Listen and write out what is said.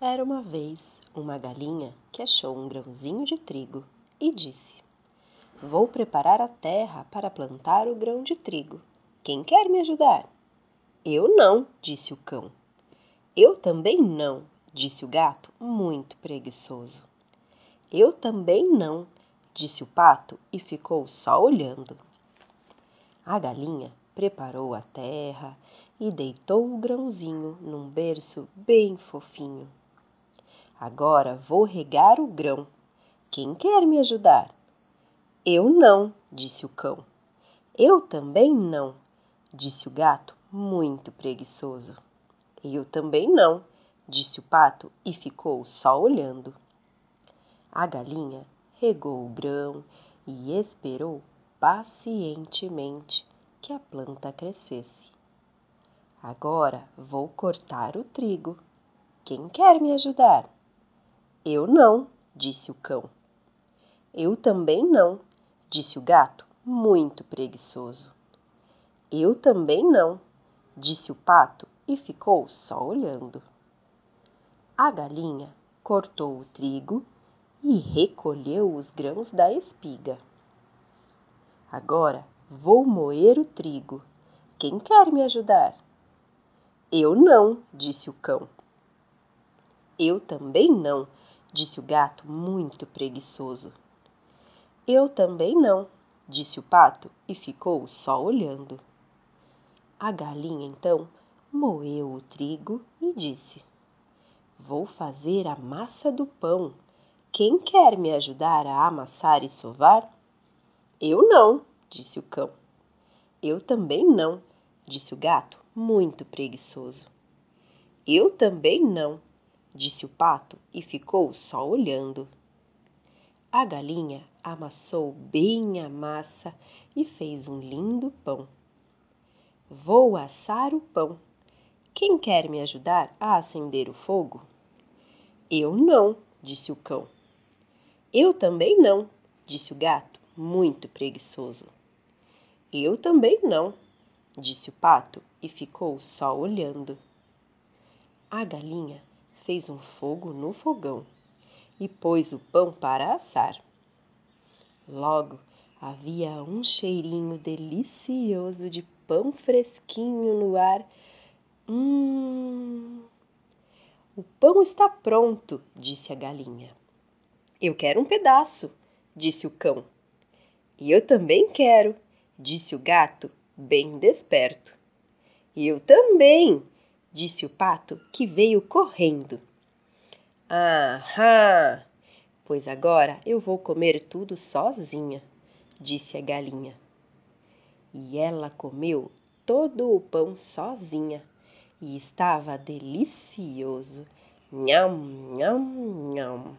Era uma vez uma galinha que achou um grãozinho de trigo e disse: Vou preparar a terra para plantar o grão de trigo. Quem quer me ajudar? Eu não, disse o cão. Eu também não, disse o gato, muito preguiçoso. Eu também não, disse o pato e ficou só olhando. A galinha preparou a terra e deitou o grãozinho num berço bem fofinho. Agora vou regar o grão. Quem quer me ajudar? Eu não, disse o cão. Eu também não, disse o gato, muito preguiçoso. Eu também não, disse o pato e ficou só olhando. A galinha regou o grão e esperou pacientemente que a planta crescesse. Agora vou cortar o trigo. Quem quer me ajudar? Eu não, disse o cão. Eu também não, disse o gato, muito preguiçoso. Eu também não, disse o pato e ficou só olhando. A galinha cortou o trigo e recolheu os grãos da espiga. Agora vou moer o trigo. Quem quer me ajudar? Eu não, disse o cão. Eu também não, disse o gato, muito preguiçoso. Eu também não, disse o pato e ficou só olhando. A galinha então moeu o trigo e disse: Vou fazer a massa do pão. Quem quer me ajudar a amassar e sovar? Eu não, disse o cão. Eu também não, disse o gato, muito preguiçoso. Eu também não, disse o pato e ficou só olhando. A galinha amassou bem a massa e fez um lindo pão. Vou assar o pão. Quem quer me ajudar a acender o fogo? Eu não, disse o cão. Eu também não, disse o gato, muito preguiçoso. Eu também não, disse o pato e ficou só olhando. A galinha fez um fogo no fogão e pôs o pão para assar. Logo havia um cheirinho delicioso de pão fresquinho no ar. Hum! O pão está pronto, disse a galinha. Eu quero um pedaço, disse o cão. Eu também quero, disse o gato, bem desperto. Eu também, disse o pato, que veio correndo. Ahá! Pois agora eu vou comer tudo sozinha, disse a galinha. E ela comeu todo o pão sozinha e estava delicioso. Nham, nham, nham.